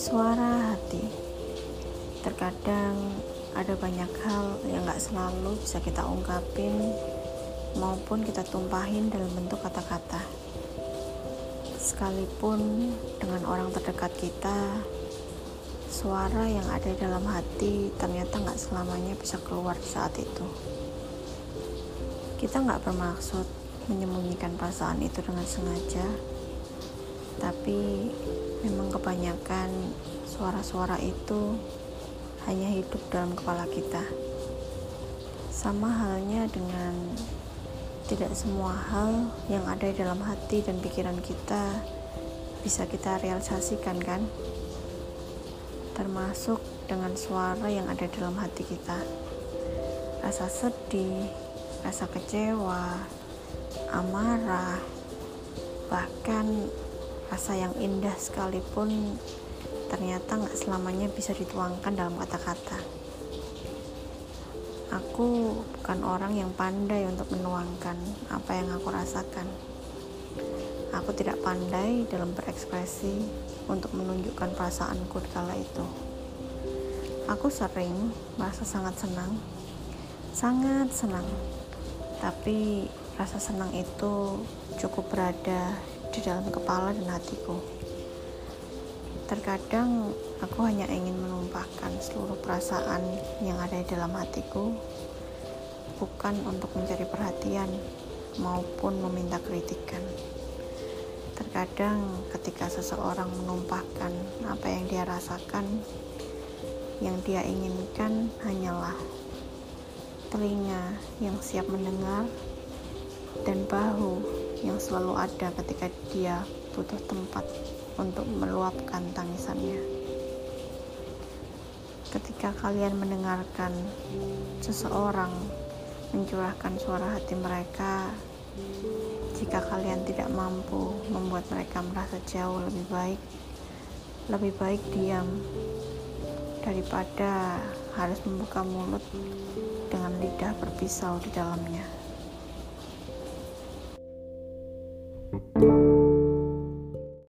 Suara hati Terkadang ada banyak hal yang gak selalu bisa kita ungkapin maupun kita tumpahin dalam bentuk kata-kata. Sekalipun dengan orang terdekat kita, suara yang ada dalam hati ternyata gak selamanya bisa keluar saat itu. Kita gak bermaksud menyembunyikan perasaan itu dengan sengaja, tapi kebanyakan suara-suara itu hanya hidup dalam kepala kita. Sama halnya dengan tidak semua hal yang ada di dalam hati dan pikiran kita bisa kita realisasikan kan? Termasuk dengan suara yang ada dalam hati kita. Rasa sedih, rasa kecewa, amarah, bahkan rasa yang indah sekalipun ternyata nggak selamanya bisa dituangkan dalam kata-kata. Aku bukan orang yang pandai untuk menuangkan apa yang aku rasakan. Aku tidak pandai dalam berekspresi untuk menunjukkan perasaanku kala itu. Aku sering merasa sangat senang, sangat senang, tapi rasa senang itu cukup berada di dalam kepala dan hatiku. Terkadang aku hanya ingin menumpahkan seluruh perasaan yang ada di dalam hatiku, bukan untuk mencari perhatian maupun meminta kritikan. Terkadang, ketika seseorang menumpahkan apa yang dia rasakan, yang dia inginkan hanyalah telinga yang siap mendengar dan bahu yang selalu ada ketika dia butuh tempat untuk meluapkan tangisannya. Ketika kalian mendengarkan seseorang mencurahkan suara hati mereka, jika kalian tidak mampu membuat mereka merasa jauh lebih baik, lebih baik diam daripada harus membuka mulut dengan lidah berpisau di dalamnya. Thank you.